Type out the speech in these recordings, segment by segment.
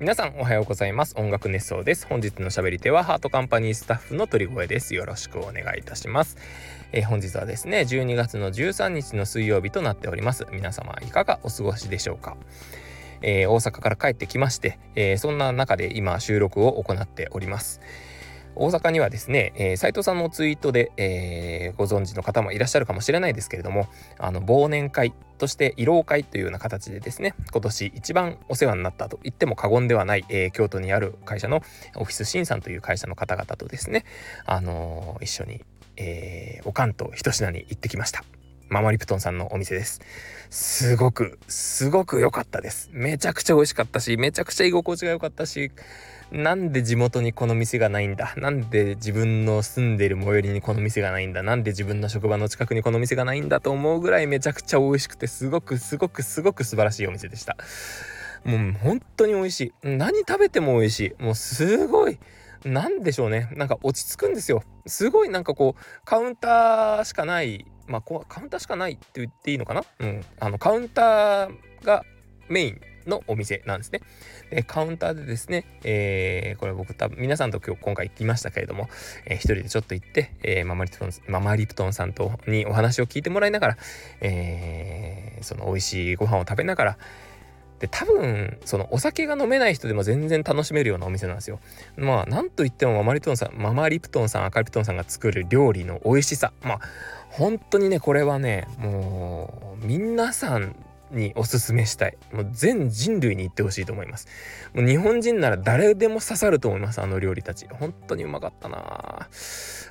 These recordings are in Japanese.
皆さんおはようございます。音楽熱奏です。本日の喋り手はハートカンパニースタッフの鳥越です。よろしくお願いいたします、えー、本日はですね12月の13日の水曜日となっております。皆様いかがお過ごしでしょうか。えー、大阪から帰ってきまして、えー、そんな中で今収録を行っております。大阪にはですね、えー、斉藤さんのツイートで、えー、ご存知の方もいらっしゃるかもしれないですけれどもあの忘年会として慰労会というような形でですね今年一番お世話になったと言っても過言ではない、えー、京都にある会社のオフィスシンさんという会社の方々とですね、あのー、一緒に、えー、おかんと一品に行ってきました。ママリプトンさんのお店です。すごく、すごく良かったです。めちゃくちゃ美味しかったし、めちゃくちゃ居心地が良かったし、なんで地元にこの店がないんだ？なんで自分の住んでる最寄りにこの店がないんだ？なんで自分の職場の近くにこの店がないんだと思うぐらいめちゃくちゃ美味しくてすごくすごくすごく素晴らしいお店でした。もう本当に美味しい。何食べても美味しい。もうすごい。なんでしょうね。なんか落ち着くんですよ。すごいなんかこう、カウンターしかない、まあ、カウンターしかないって言っていいのかな？うん。あの、カウンターがメインのお店なんですね。でカウンターでですね、えー、これ僕多分皆さんと今日今回行きましたけれども、えー、一人でちょっと行って、えー、ママリプトンママリプトンさんとにお話を聞いてもらいながら、えー、その美味しいご飯を食べながらで多分そのお酒が飲めない人でも全然楽しめるようなお店なんですよ。まあなんといってもママリプトンさんママリプトンさん赤リプトンさんが作る料理の美味しさまあ本当にねこれはねもう皆さんにおすめしたい。もう全人類に行ってほしいと思います。もう日本人なら誰でも刺さると思います。あの料理たち。本当にうまかったな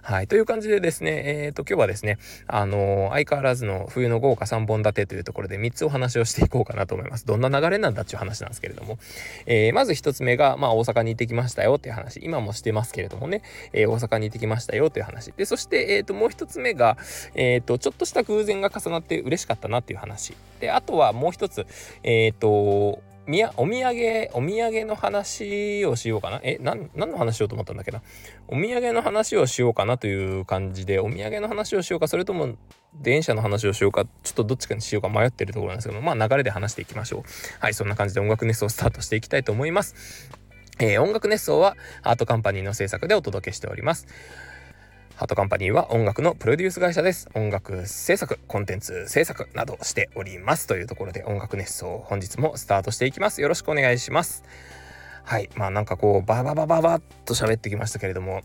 はい。という感じでですね、えっ、ー、と、今日はですね、あのー、相変わらずの冬の豪華3本立てというところで3つお話をしていこうかなと思います。どんな流れなんだっていう話なんですけれども、えー、まず1つ目が、まあ、大阪に行ってきましたよっていう話。今もしてますけれどもね、え大阪に行ってきましたよという話。で、そして、えっ、と、もう1つ目が、えっ、と、ちょっとした偶然が重なって嬉しかったなっていう話。で、あとはもう一つ、えっ、ー、と、みや、お土産、お土産の話をしようかな。え、な、何の話しようと思ったんだっけな。お土産の話をしようかなという感じで、お土産の話をしようか、それとも電車の話をしようか、ちょっとどっちかにしようか迷ってるところなんですけど、まあ流れで話していきましょう。はい、そんな感じで音楽熱奏スタートしていきたいと思います。えー、音楽熱奏はアートカンパニーの制作でお届けしております。ハートカンパニーは音楽のプロデュース会社です。音楽制作、コンテンツ制作などしております。というところで音楽熱奏本日もスタートしていきます。よろしくお願いします。はい。まあなんかこうバババババッと喋ってきましたけれども、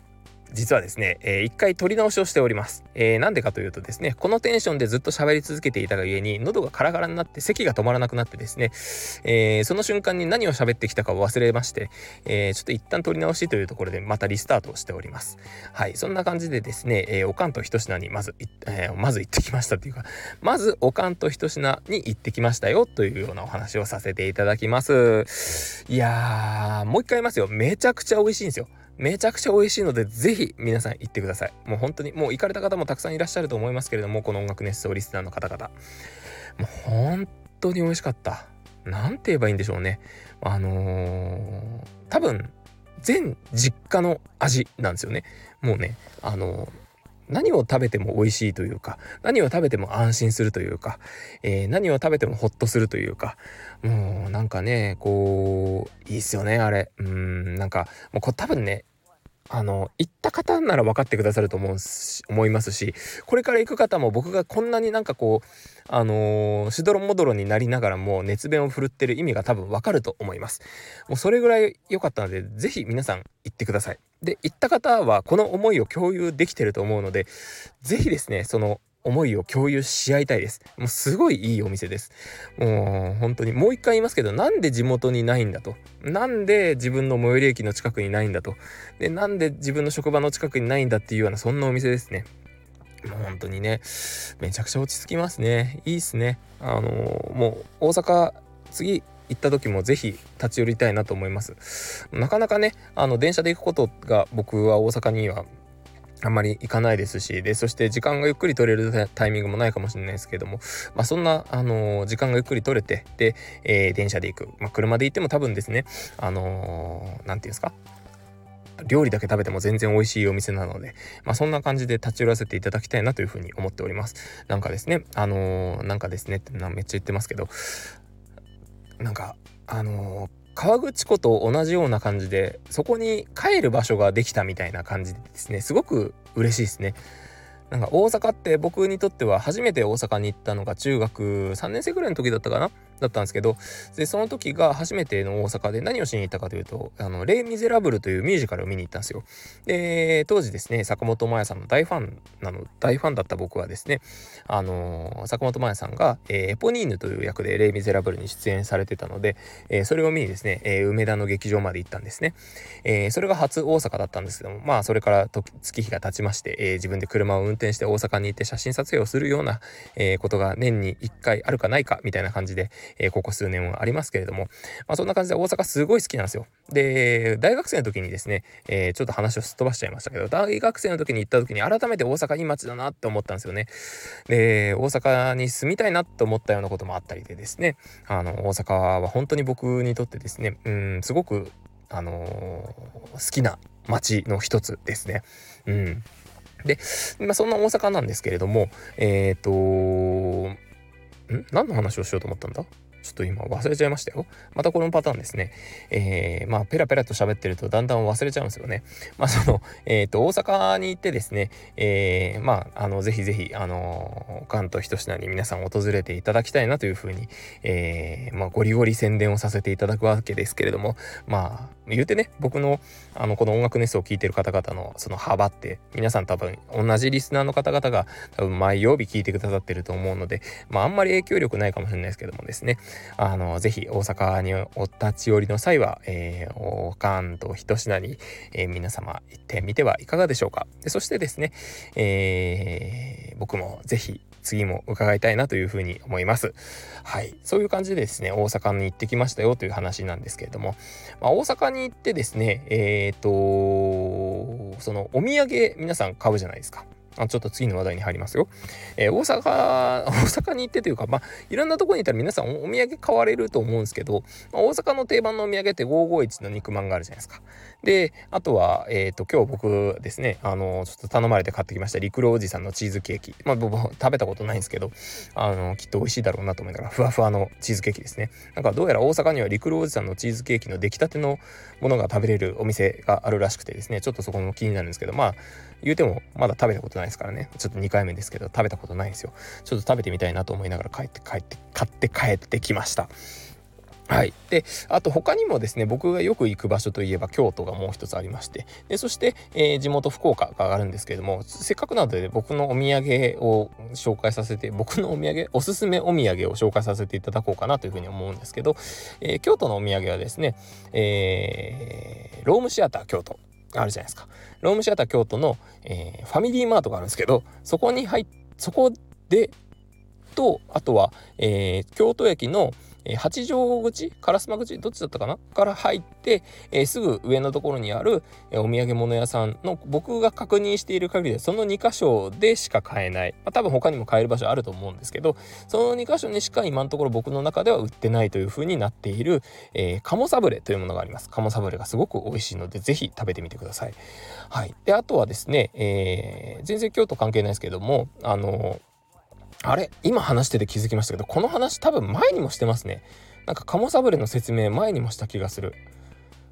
実はですね、えー、一回撮り直しをしております。えー、なんでかというとですね、このテンションでずっと喋り続けていたがゆえに、喉がカラカラになって咳が止まらなくなってですね、えー、その瞬間に何を喋ってきたかを忘れまして、えー、ちょっと一旦撮り直しというところでまたリスタートをしております。はい、そんな感じでですね、えー、おかんと一品にまず、えー、まず行ってきましたというか、まずおかんと一品に行ってきましたよというようなお話をさせていただきます。いやー、もう一回言いますよ。めちゃくちゃ美味しいんですよ。めちゃくちゃ美味しいので、ぜひ皆さん行ってください。もう本当に、もう行かれた方もたくさんいらっしゃると思いますけれども、この音楽熱唱リスナーの方々。もう本当に美味しかった。なんて言えばいいんでしょうね。あのー、多分、全実家の味なんですよね。もうね、あのー何を食べても美味しいというか何を食べても安心するというか、えー、何を食べてもホッとするというかもうなんかねこういいっすよねあれ。うんなんかもうこ多分ねあの行った方なら分かってくださると思う思いますしこれから行く方も僕がこんなになんかこうあのー、しどろもどろになりながらも熱弁を振るってる意味が多分分かると思います。もうそれぐらい良かったので是非皆さん行ってください。で行った方はこの思いを共有できてると思うので是非ですねその思いを共有し合いたいです。もうすごいいいお店です。もう本当にもう一回言いますけど、なんで地元にないんだと。なんで自分の最寄り駅の近くにないんだと。で、なんで自分の職場の近くにないんだっていうようなそんなお店ですね。もう本当にね、めちゃくちゃ落ち着きますね。いいっすね。あのー、もう大阪、次行った時もぜひ立ち寄りたいなと思います。なかなかね、あの電車で行くことが僕は大阪にはあんまり行かないですし、で、そして時間がゆっくり取れるタイミングもないかもしれないですけども、まあそんな、あのー、時間がゆっくり取れて、で、えー、電車で行く。まあ車で行っても多分ですね、あのー、なんていうんですか、料理だけ食べても全然美味しいお店なので、まあ、そんな感じで立ち寄らせていただきたいなというふうに思っております。なんかですね、あのー、なんかですねってめっちゃ言ってますけど、なんか、あのー川口湖と同じような感じでそこに帰る場所ができたみたいな感じでですねすごく嬉しいですね。なんか大阪って僕にとっては初めて大阪に行ったのが中学3年生ぐらいの時だったかなだったんですけどでその時が初めての大阪で何をしに行ったかというと「あのレイ・ミゼラブル」というミュージカルを見に行ったんですよ。で当時ですね坂本真綾さんの大ファンなの大ファンだった僕はですねあの坂本真綾さんが、えー、エポニーヌという役で「レイ・ミゼラブル」に出演されてたので、えー、それを見にですね、えー、梅田の劇場まで行ったんですね。えそれが初大阪だったんですけどもまあそれから月日が経ちまして、え自分で車を運転して大阪に行って写真撮影をするような、えことが年に1回あるかないかみたいな感じで、えここ数年はありますけれども、まあ、そんな感じで大阪すごい好きなんですよ。で、大学生の時にですね、えー、ちょっと話をすっ飛ばしちゃいましたけど、大学生の時に行った時に改めて大阪いい街だなって思ったんですよね。で、大阪に住みたいなって思ったようなこともあったりでですね、あの、大阪は本当に僕にとってですね、うん、すごく、あのー、好きな街の一つですね。うん。で、まあ、そんな大阪なんですけれども、えっ、ー、とん何の話をしようと思ったんだ？ちょっと今忘れちゃいましたよ。またこのパターンですね。えー、まあ、ペラペラと喋ってるとだんだん忘れちゃうんですよね。まあ、その、えっ、ー、と、大阪に行ってですね、えー、まあ、あの、ぜひぜひ、あの、関東一品に皆さん訪れていただきたいなというふうに、えー、まあ、ゴリゴリ宣伝をさせていただくわけですけれども、まあ、言うてね、僕の、あの、この音楽ネスを聴いてる方々のその幅って、皆さん多分、同じリスナーの方々が多分毎曜日聞いてくださってると思うので、まあ、あんまり影響力ないかもしれないですけどもですね、あの、ぜひ大阪にお立ち寄りの際は、えー、お関東一品に、えー、皆様行ってみてはいかがでしょうか。でそしてですね、えー、僕もぜひ次も伺いたいなというふうに思います。はい。そういう感じでですね、大阪に行ってきましたよという話なんですけれども、まあ、大阪に行ってですね、えっ、ー、と、そのお土産皆さん買うじゃないですか。あちょっと次の話題に入りますよ。えー、大阪、大阪に行ってというか、まあ、いろんなとこに行ったら皆さんお土産買われると思うんですけど、まあ、大阪の定番のお土産って551の肉まんがあるじゃないですか。で、あとは、えっ、ー、と、今日僕ですね、あの、ちょっと頼まれて買ってきました陸路おじさんのチーズケーキ。まあ、僕食べたことないんですけど、あの、きっと美味しいだろうなと思いながら、ふわふわのチーズケーキですね。なんかどうやら大阪には陸路おじさんのチーズケーキの出来たてのものが食べれるお店があるらしくてですね、ちょっとそこも気になるんですけど、まあ、言うてもまだ食べたことないですからね。ちょっと2回目ですけど、食べたことないんですよ。ちょっと食べてみたいなと思いながら帰って帰って、買って帰ってきました。はい。で、あと他にもですね、僕がよく行く場所といえば京都がもう一つありまして、でそして、えー、地元福岡があるんですけれども、せっかくなので僕のお土産を紹介させて、僕のお土産、おすすめお土産を紹介させていただこうかなというふうに思うんですけど、えー、京都のお土産はですね、えー、ロームシアター京都あるじゃないですか。ロームシアター京都の、えー、ファミリーマートがあるんですけど、そこに入っ、そこで、と、あとは、えー、京都駅の、えー、八条口？烏丸口？どっちだったかな？から入って、えー、すぐ上のところにある、えー、お土産物屋さんの僕が確認している限りでその2箇所でしか買えない、まあ、多分他にも買える場所あると思うんですけどその2箇所にしか今のところ僕の中では売ってないという風になっている、えー、鴨サブレというものがあります。鴨サブレがすごく美味しいのでぜひ食べてみてください。はい。であとはですね、え、全然京都関係ないですけどもあのあれ？今話してて気づきましたけど、この話多分前にもしてますね。なんかカモサブレの説明前にもした気がする。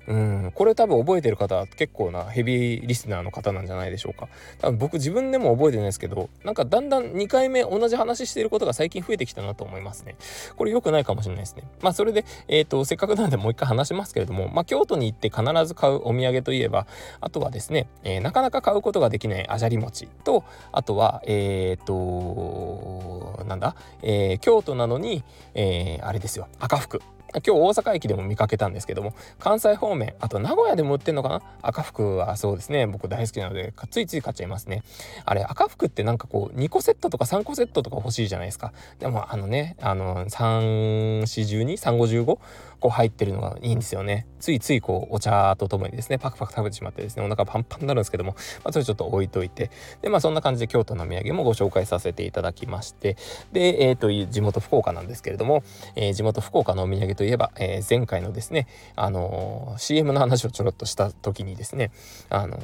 うん、これ多分覚えてる方結構なヘビーリスナーの方なんじゃないでしょうか。多分僕自分でも覚えてないですけど、なんかだんだん2回目同じ話していることが最近増えてきたなと思いますね。これ良くないかもしれないですね。まあそれで、えっ、ー、と、せっかくなのでもう一回話しますけれども、まあ京都に行って必ず買うお土産といえば、あとはですね、えー、なかなか買うことができないあじゃり餅と、あとは、えっ、ー、と、なんだ、えー、京都なのに、えー、あれですよ、赤福。今日大阪駅でも見かけたんですけども関西方面あと名古屋でも売ってんのかな？赤福はそうですね。僕大好きなのでついつい買っちゃいますね。あれ赤福ってなんかこう2個セットとか3個セットとか欲しいじゃないですか。でもあのねあの3412355個入ってるのがいいんですよねついついこうお茶とともにですねパクパク食べてしまってですねお腹パンパンになるんですけども、まあ、それちょっと置いといてでまあそんな感じで京都の土産もご紹介させていただきましてでえ、ー、と地元福岡なんですけれども、えー、地元福岡のお土産といえば、えー、前回のですねあの CM の話をちょろっとした時にですねあの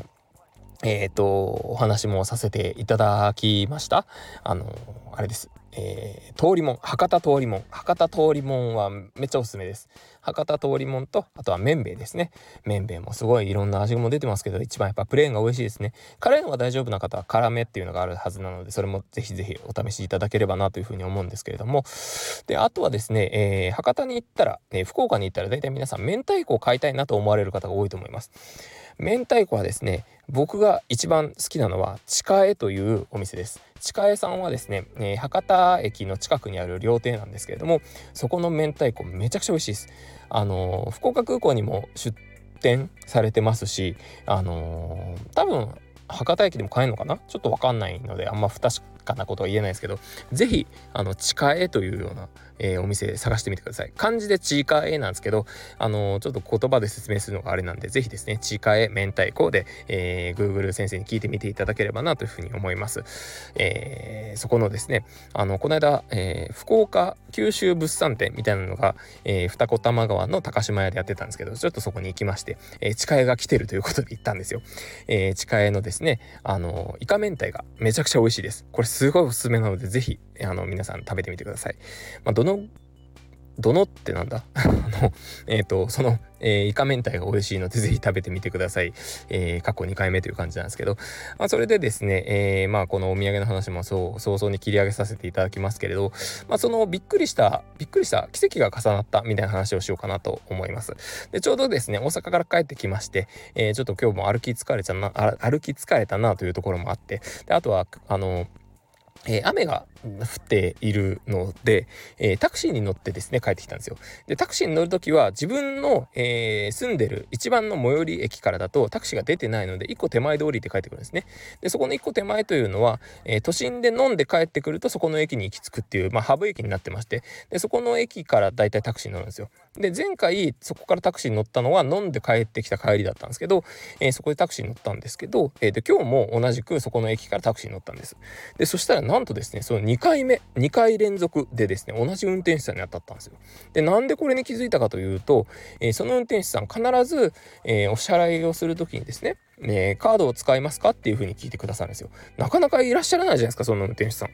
えっ、と、お話もさせていただきました。あの、あれです。えー、通りもん博多通りもん。博多通りもんはめっちゃおすすめです。博多通りもんとあとはめんべいですね。めんべいもすごいいろんな味も出てますけど一番やっぱプレーンが美味しいですね。辛いのが大丈夫な方は辛めっていうのがあるはずなのでそれもぜひぜひお試しいただければなというふうに思うんですけれども。であとはですね、えー、博多に行ったら、え、福岡に行ったら大体皆さん明太子を買いたいなと思われる方が多いと思います。明太子はですね僕が一番好きなのは地下絵というお店です。地下絵さんはですね、えー、博多駅の近くにある料亭なんですけれどもそこの明太子めちゃくちゃ美味しいです。あのー、福岡空港にも出店されてますしあのー、多分博多駅でも買えるのかな？ちょっとわかんないのであんま不確かなことは言えないですけど是非あの地下絵というようなえー、お店探してみてください。漢字でちいかえなんですけど、あのー、ちょっと言葉で説明するのがあれなんで、ぜひですね、ちいかえ明太子で、えー、Google 先生に聞いてみていただければなというふうに思います。えー、そこのですね、あの、この間、えー、福岡九州物産展みたいなのが、えー、二子玉川の高島屋でやってたんですけど、ちょっとそこに行きまして、えー、地下絵が来てるということで行ったんですよ。えー、地下絵のですね、あの、イカ明太がめちゃくちゃ美味しいです。これすごいおすすめなので、ぜひ、あの、皆さん食べてみてください。まあ、どのどのってなんだ？あの、えっ、ー、と、その、えー、イカ明太が美味しいので、ぜひ食べてみてください。えー、過去2回目という感じなんですけど、まあ、それでですね、えー、まあ、このお土産の話もそう、早々に切り上げさせていただきますけれど、まあ、そのびっくりした、びっくりした奇跡が重なったみたいな話をしようかなと思います。で、ちょうどですね、大阪から帰ってきまして、えー、ちょっと今日も歩き疲れちゃな、歩き疲れたなというところもあって、で、あとは、あの、えー、雨が降っているので、えー、タクシーに乗ってですね帰ってきたんですよ。でタクシーに乗る時は自分の、えー、住んでる一番の最寄り駅からだとタクシーが出てないので1個手前で降りて帰ってくるんですね。でそこの1個手前というのは、え都心で飲んで帰ってくるとそこの駅に行き着くっていう、まあ、ハブ駅になってましてでそこの駅からだいたいタクシーに乗るんですよ。で前回そこからタクシーに乗ったのは飲んで帰ってきた帰りだったんですけど、えそこでタクシーに乗ったんですけど、えで今日も同じくそこの駅からタクシーに乗ったんです。でそしたらなんとですねその2回目2回連続でですね同じ運転手さんに当たったんですよ。でなんでこれに気づいたかというと、えー、その運転手さん必ず、えー、お支払いをする時にですねえー、カードを使いますかっていうふうに聞いてくださるんですよ。なかなかいらっしゃらないじゃないですか、その運転手さん。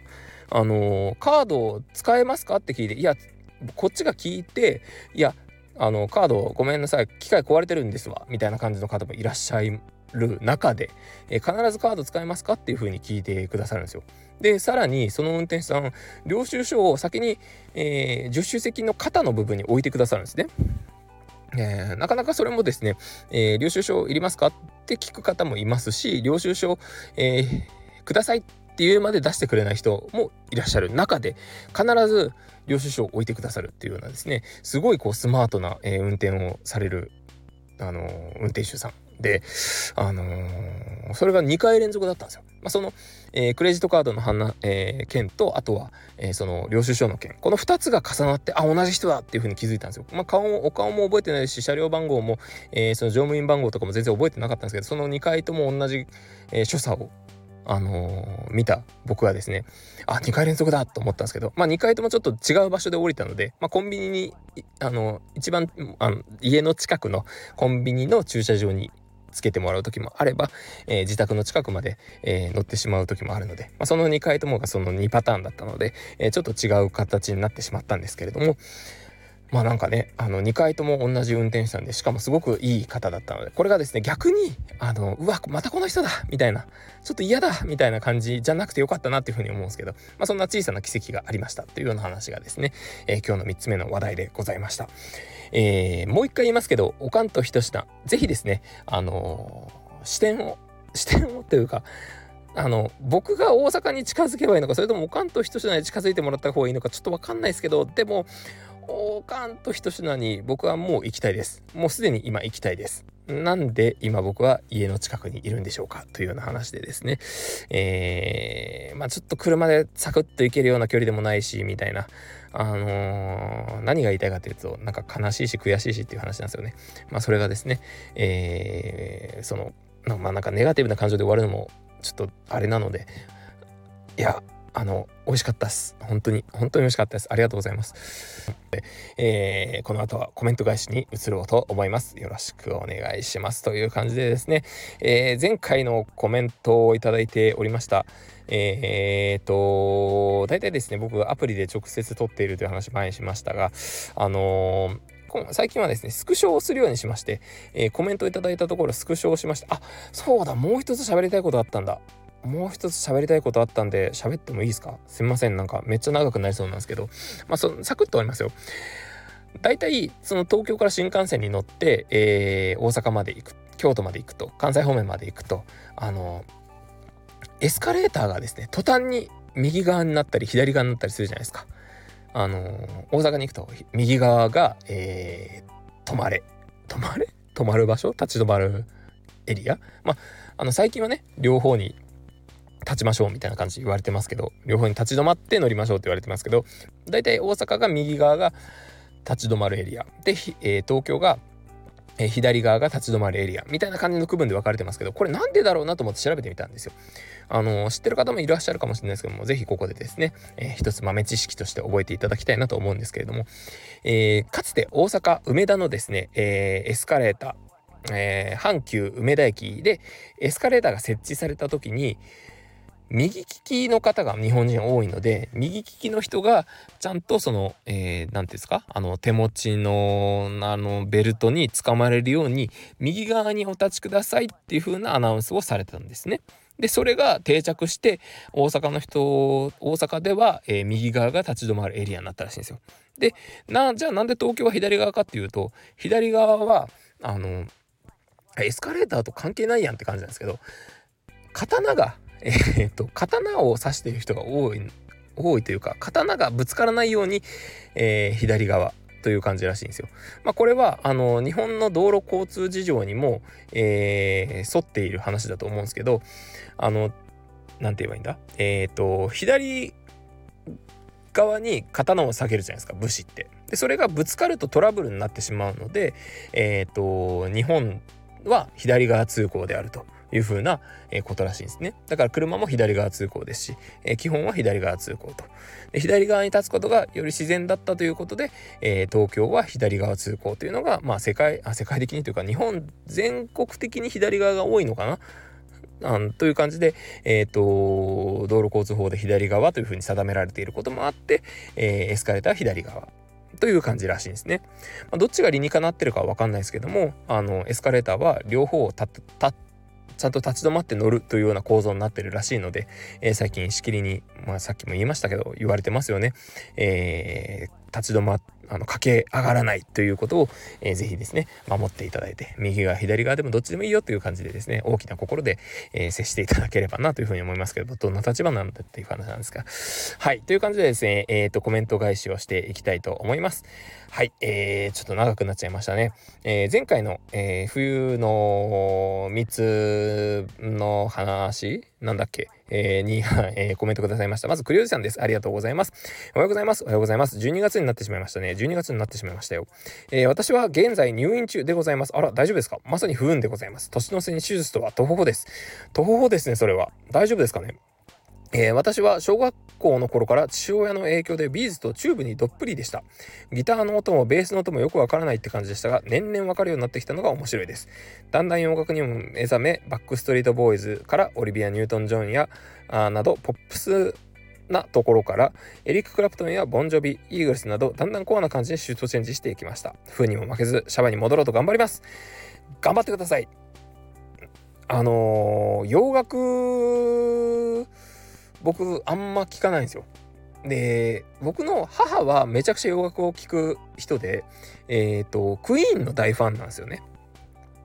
あの、カードを使えますかって聞いて、いや、こっちが聞いて、いや、あの、カードごめんなさい、機械壊れてるんですわ、みたいな感じの方もいらっしゃいる中で、えー、必ずカード使えますかっていうふうに聞いてくださるんですよ。でさらにその運転手さん領収書を先に、えー、助手席の肩の部分に置いてくださるんですね。えー、なかなかそれもですね、えー、領収書いりますかって聞く方もいますし領収書、えー、くださいっていうまで出してくれない人もいらっしゃる中で必ず領収書を置いてくださるっていうようなですねすごいこうスマートな、えー、運転をされるあの運転手さんで、あのー、それが2回連続だったんですよ。まあ、その、えー、クレジットカードの花、えー、件と、あとは、えー、その領収書の件。この2つが重なって、あ、同じ人だっていうふうに気づいたんですよ。まあ、顔も、お顔も覚えてないし、車両番号も、えー、その乗務員番号とかも全然覚えてなかったんですけど、その2回とも同じ、えー、所作をあのー、見た僕はですねあ2回連続だと思ったんですけど、まあ、2回ともちょっと違う場所で降りたので、まあ、コンビニにあの一番あの家の近くのコンビニの駐車場につけてもらう時もあれば、えー、自宅の近くまで、えー、乗ってしまう時もあるので、まあ、その2回ともがその2パターンだったので、え、ちょっと違う形になってしまったんですけれども、まあなんかね、あの2回とも同じ運転手さんで、しかもすごくいい方だったので、これがですね、逆に、あの、うわ、またこの人だみたいな、ちょっと嫌だみたいな感じじゃなくてよかったなっていうふうに思うんですけど、まあそんな小さな奇跡がありましたというような話がですね、えー、今日の3つ目の話題でございました。えー、もう一回言いますけど、おかんとひと品、ぜひですね、あのー、視点を、視点をというか、あの僕が大阪に近づけばいいのかそれともおかんとひと品に近づいてもらった方がいいのかちょっと分かんないですけどでも王冠と一品に僕はもう行きたいです。もうすでに今行きたいです。なんで今僕は家の近くにいるんでしょうかというような話でですね。えー、まあちょっと車でサクッと行けるような距離でもないし、みたいな。あのー、何が言いたいかというと、なんか悲しいし悔しいしっていう話なんですよね。まあそれがですね、えー、その、まあなんかネガティブな感情で終わるのもちょっとあれなので、いや、あの美味しかったです。本当に。本当に美味しかったです。ありがとうございます。えー、この後はコメント返しに移ろうと思います。よろしくお願いします。という感じでですね、えー、前回のコメントをいただいておりました。えー、っと大体ですね僕アプリで直接撮っているという話前にしましたがあのー最近はですね、スクショをするようにしまして、えー、コメントいただいたところスクショをしました。あ、そうだ、もう一つ喋りたいことあったんだ。もう一つ喋りたいことあったんで喋ってもいいですか？すみません。なんかめっちゃ長くなりそうなんですけど。まあそサクッと終わりますよ。大体その東京から新幹線に乗って、えー、大阪まで行く。京都まで行くと。関西方面まで行くと。あのエスカレーターがですね途端に右側になったり左側になったりするじゃないですか。あの大阪に行くと右側が、えー、止まれ。止まれ？止まる場所？立ち止まるエリア？まああの最近はね両方に立ちましょうみたいな感じ言われてますけど両方に立ち止まって乗りましょうって言われてますけど大体大阪が右側が立ち止まるエリアで、えー、東京が、左側が立ち止まるエリアみたいな感じの区分で分かれてますけどこれなんでだろうなと思って調べてみたんですよ。あの、知ってる方もいらっしゃるかもしれないですけども是非ここでですね、えー、一つ豆知識として覚えていただきたいなと思うんですけれども、えー、かつて大阪梅田のですね、えー、エスカレーター、えー、阪急梅田駅でエスカレーターが設置された時に右利きの方が日本人多いので右利きの人がちゃんとその何、えー、て言うんですか？あの手持ちのあのベルトにつかまれるように右側にお立ちくださいっていう風なアナウンスをされたんですね。でそれが定着して大阪の人大阪では、えー、右側が立ち止まるエリアになったらしいんですよ。でなじゃあなんで東京は左側かっていうと左側はあのエスカレーターと関係ないやんって感じなんですけど刀がえー、っと刀を刺している人が多い多いというか刀がぶつからないように、えー、左側という感じらしいんですよ。まあ、これはあの日本の道路交通事情にも、えー、沿っている話だと思うんですけどあの何て言えばいいんだ？えっ、と左側に刀を下げるじゃないですか武士って。でそれがぶつかるとトラブルになってしまうのでえっ、と日本は左側通行であるという風なことらしいんですね。だから車も左側通行ですし、え基本は左側通行と。で左側に立つことがより自然だったということで、えー、東京は左側通行というのが、まあ、世界あ世界的にというか日本全国的に左側が多いのかな？あという感じで、えーと、道路交通法で左側というふうに定められていることもあって、えー、エスカレーターは左側という感じらしいんですね。まあ、どっちが理にかなってるかは分かんないですけどもあのエスカレーターは両方立っちゃんと立ち止まって乗るというような構造になってるらしいので、えー、最近しきりに、まあ、さっきも言いましたけど言われてますよね。えー、立ち止まあの駆け上がらないということを、えー、ぜひですね守っていただいて右側左側でもどっちでもいいよという感じでですね大きな心で、えー、接していただければなというふうに思いますけどどんな立場なんだっていう話なんですがはいという感じでですねえっ、ー、とコメント返しをしていきたいと思います。はい、えー、ちょっと長くなっちゃいましたね。えー、前回の、えー、冬の3つの話なんだっけ？えー、に、えー、コメントくださいました。まず、クリオジさんです。ありがとうございます。おはようございます。おはようございます。12月になってしまいましたね。12月になってしまいましたよ。えー、私は現在入院中でございます。あら、大丈夫ですか？まさに不運でございます。年の瀬に手術とは、とほほです。とほほですね、それは。大丈夫ですかね？えー、私は小学校の頃から父親の影響で B'z とチューブにどっぷりでした。ギターの音もベースの音もよくわからないって感じでしたが、年々わかるようになってきたのが面白いです。だんだん洋楽にも目覚め、バックストリートボーイズからオリビア・ニュートン・ジョンやあなどポップスなところからエリック・クラプトンやボンジョビ、イーグルスなどだんだんコアな感じにシュートチェンジしていきました。風にも負けずシャバに戻ろうと頑張ります。頑張ってください。あのー、洋楽僕あんま聞かないんですよ。で僕の母はめちゃくちゃ洋楽を聴く人でえっ、ー、とクイーンの大ファンなんですよね。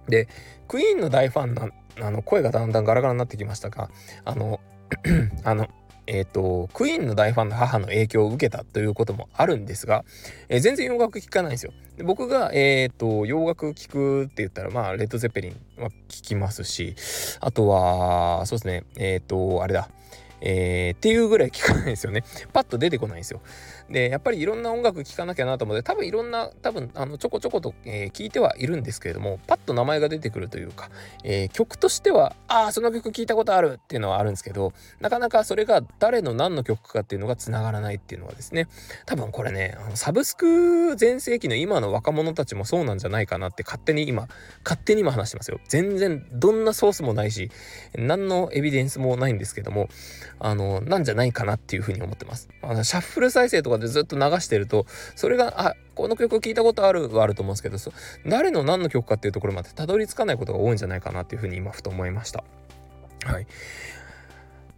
でクイーンの大ファンなあの声がだんだんガラガラになってきましたがあの あのえっ、ー、とクイーンの大ファンの母の影響を受けたということもあるんですが、えー、全然洋楽聴かないんですよ。で僕が、え、ー、と洋楽聴くって言ったらまあレッド・ゼペリンは聴きますしあとはそうですねえっ、とあれだえー、っていうぐらい聞かないですよね。パッと出てこないんですよ。でやっぱりいろんな音楽聴かなきゃなと思って多分いろんな多分あのちょこちょこと、えー、聞いてはいるんですけれどもパッと名前が出てくるというか、えー、曲としてはああその曲聴いたことあるっていうのはあるんですけどなかなかそれが誰の何の曲かっていうのがつながらないっていうのはですね多分これねあのサブスク全盛期の今の若者たちもそうなんじゃないかなって勝手に今勝手に今話してますよ。全然どんなソースもないし何のエビデンスもないんですけどもあのなんじゃないかなっていうふうに思ってます。あのシャッフル再生とかでずっと流してるとそれがあこの曲聞いたことあるはあると思うんですけど誰の何の曲かっていうところまでたどり着かないことが多いんじゃないかなっていうふうに今ふと思いました。はい。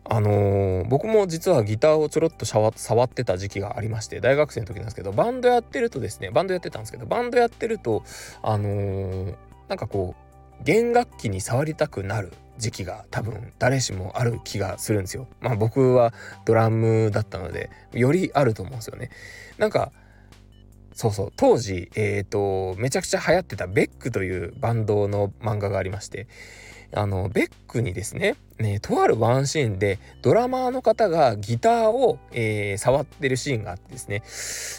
あのー、僕も実はギターをちょろっと触ってた時期がありまして大学生の時なんですけどバンドやってるとですねバンドやってたんですけどバンドやってるとあのー、なんかこう弦楽器に触りたくなる時期が多分誰しもある気がするんですよ。まあ僕はドラムだったのでよりあると思うんですよね。なんかそうそう当時え、ー、とめちゃくちゃ流行ってたベックというバンドの漫画がありましてあのベックにですねねとあるワンシーンでドラマーの方がギターを、えー、触ってるシーンがあってですね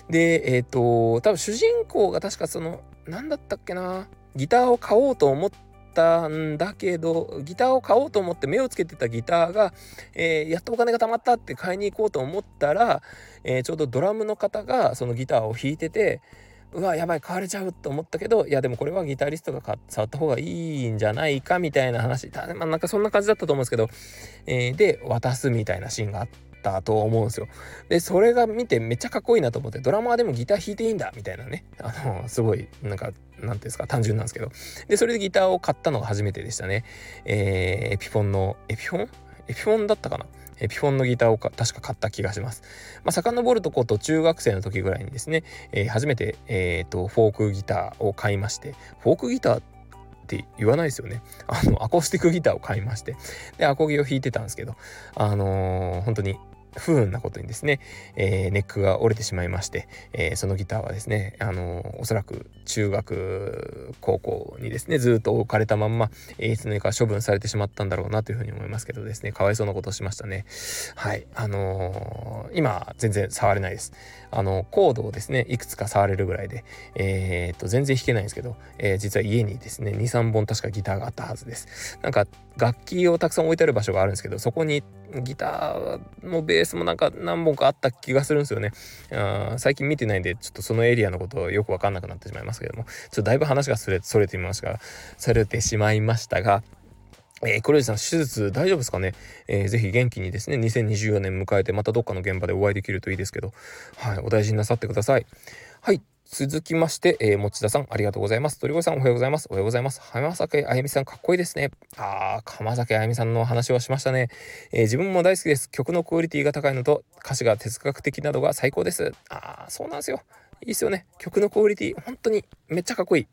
でえっ、ー、と多分主人公が確かその何だったっけなギターを買おうと思ってたんだけどギターを買おうと思って目をつけてたギターが、えー、やっとお金が貯まったって買いに行こうと思ったら、えー、ちょうどドラムの方がそのギターを弾いててうわやばい買われちゃうと思ったけどいやでもこれはギタリストが触った方がいいんじゃないかみたいな話。だまあなんかそんな感じだったと思うんですけど、えー、で渡すみたいなシーンがあってたと思うんですよ。でそれが見てめっちゃかっこいいなと思ってドラマーでもギター弾いていいんだみたいなねあのすごいなんかなんていうんですか単純なんですけどでそれでギターを買ったのが初めてでしたね。えー、エピフォンのエピフォン？エピフォンだったかな？エピフォンのギターを確か買った気がします。まあ、遡るとこうと中学生の時ぐらいにですね、えー、初めて、えーと、フォークギターを買いまして、フォークギターって言わないですよね。あの、アコースティックギターを買いまして、で、アコギを弾いてたんですけど、あのー、本当に不運なことにですね、えー、ネックが折れてしまいまして、えー、そのギターはですね、あのー、おそらく中学高校にですねずっと置かれたまんま、えー、いつの間にか処分されてしまったんだろうなというふうに思いますけどですねかわいそうなことをしましたね。はい。あのー、今全然触れないです。あのコードをですねいくつか触れるぐらいでえー、っと全然弾けないんですけど、えー、実は家にですね23本確かギターがあったはずです。なんか楽器をたくさん置いてある場所があるんですけどそこにギターもベースもなんか何本かあった気がするんですよねあ最近見てないんでちょっとそのエリアのことよくわかんなくなってしまいますけどもちょっとだいぶ話がそれそれてみましたがそれてしまいましたがえー、黒石さん、手術大丈夫ですかね、えー、ぜひ元気にですね、2024年迎えて、またどっかの現場でお会いできるといいですけど、はい、お大事になさってください。はい。続きまして、えー、持田さん、ありがとうございます。鳥越さん、おはようございます。おはようございます。浜崎あゆみさん、かっこいいですね。あー、浜崎あゆみさんの話をしましたね、えー、自分も大好きです。曲のクオリティが高いのと、歌詞が哲学的などが最高です。あー、そうなんですよ。いいっすよね。曲のクオリティ、本当にめっちゃかっこいい。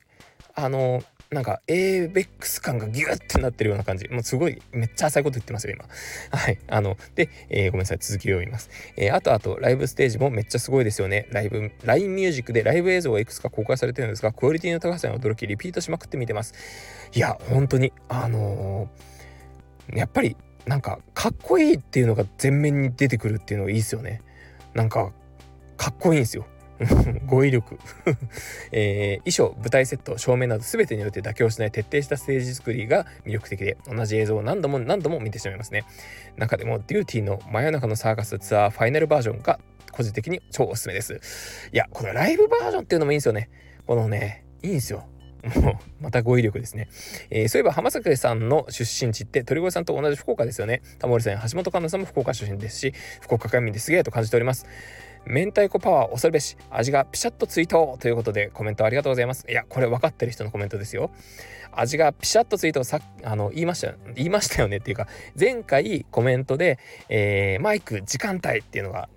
あのーなんか ABEX 感がギュッてなってるような感じ。もうすごい、めっちゃ浅いこと言ってますよ、今。はい。あの、で、えー、ごめんなさい、続きを読みます。えー、あとあと、ライブステージもめっちゃすごいですよね。ライブ、LINE ミュージックでライブ映像がいくつか公開されてるんですが、クオリティの高さに驚き、リピートしまくって見てます。いや、本当に、あのー、やっぱり、なんか、かっこいいっていうのが前面に出てくるっていうのがいいですよね。なんか、かっこいいんですよ。語彙力 えー、衣装舞台セット照明など全てによって妥協しない徹底したステージ作りが魅力的で同じ映像を何度も何度も見てしまいますね中でもデューティーの真夜中のサーカスツアーファイナルバージョンが個人的に超おすすめですいやこのライブバージョンっていうのもいいんですよねこのねいいんですよ、また語彙力ですね。えー、そういえば浜崎さんの出身地って鳥越さんと同じ福岡ですよね。タモリさん橋本環奈さんも福岡出身ですし、福岡県民ですげえと感じております。明太子パワー恐るべし味がピシャッとついたということでコメントありがとうございますいやこれ分かってる人のコメントですよ味がピシャッとついたさあの言いました言いましたよねっていうか前回コメントで、えー、マイク時間帯っていうのが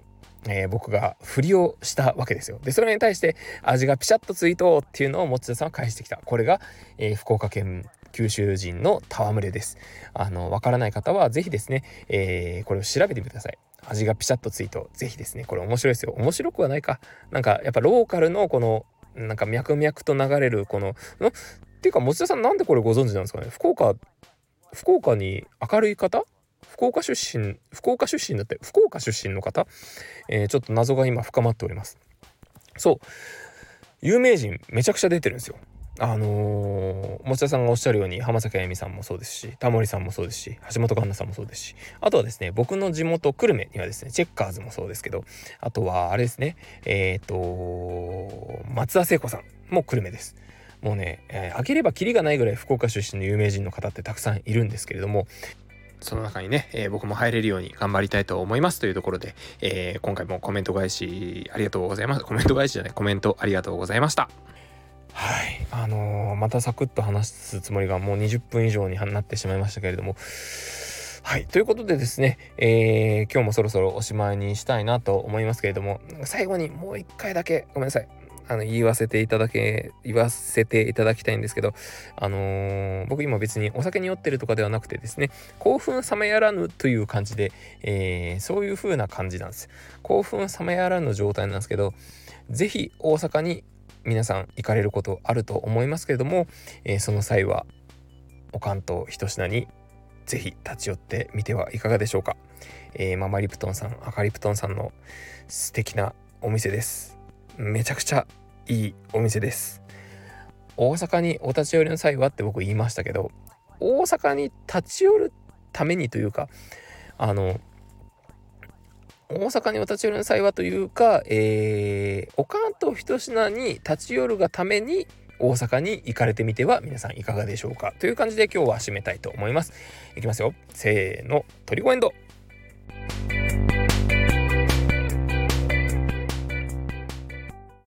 えー、僕が振りをしたわけですよ。で、それに対して味がピシャッとついとっていうのを持田さんは返してきた。これが、えー、福岡県九州人の戯れです。あの、わからない方はぜひですね、えー、これを調べてみてください。味がピシャッとついと、ぜひですね、これ面白いですよ。面白くはないか。なんか、やっぱローカルのこの、なんか脈々と流れるこの、っていうか、持田さんなんでこれご存知なんですかね？福岡、福岡に明るい方？福岡出身福岡出身だって福岡出身の方、えー、ちょっと謎が今深まっております。そう。有名人めちゃくちゃ出てるんですよ。あのー、持田さんがおっしゃるように浜崎あゆみさんもそうですしタモリさんもそうですし橋本環奈さんもそうですしあとはですね僕の地元久留米にはですねチェッカーズもそうですけどあとはあれですねえっ、ー、と松田聖子さんも久留米ですもうね、えー、開ければキリがないぐらい福岡出身の有名人の方ってたくさんいるんですけれどもその中にね、えー、僕も入れるように頑張りたいと思いますというところで、えー、今回もコメント返しありがとうございます。コメント返しじゃない、コメントありがとうございました。はい。あのー、またサクッと話すつもりがもう20分以上になってしまいましたけれども、はい。ということでですね、えー、今日もそろそろおしまいにしたいなと思いますけれども、最後にもう一回だけごめんなさい。あの言わせていただけ言わせていただきたいんですけどあのー、僕今別にお酒に酔ってるとかではなくてですね興奮冷めやらぬという感じで、えー、そういう風な感じなんです興奮冷めやらぬ状態なんですけど是非大阪に皆さん行かれることあると思いますけれども、えー、その際はおかんと一品に是非立ち寄ってみてはいかがでしょうか、えー、ママリプトンさん赤リプトンさんの素敵なお店です。めちゃくちゃいいお店です。大阪にお立ち寄りの際はって僕言いましたけど大阪に立ち寄るためにというかあの大阪にお立ち寄りの際はというか、えー、おかんと一品に立ち寄るがために大阪に行かれてみては皆さんいかがでしょうかという感じで今日は締めたいと思います。いきますよ。せーの、トリコエンド。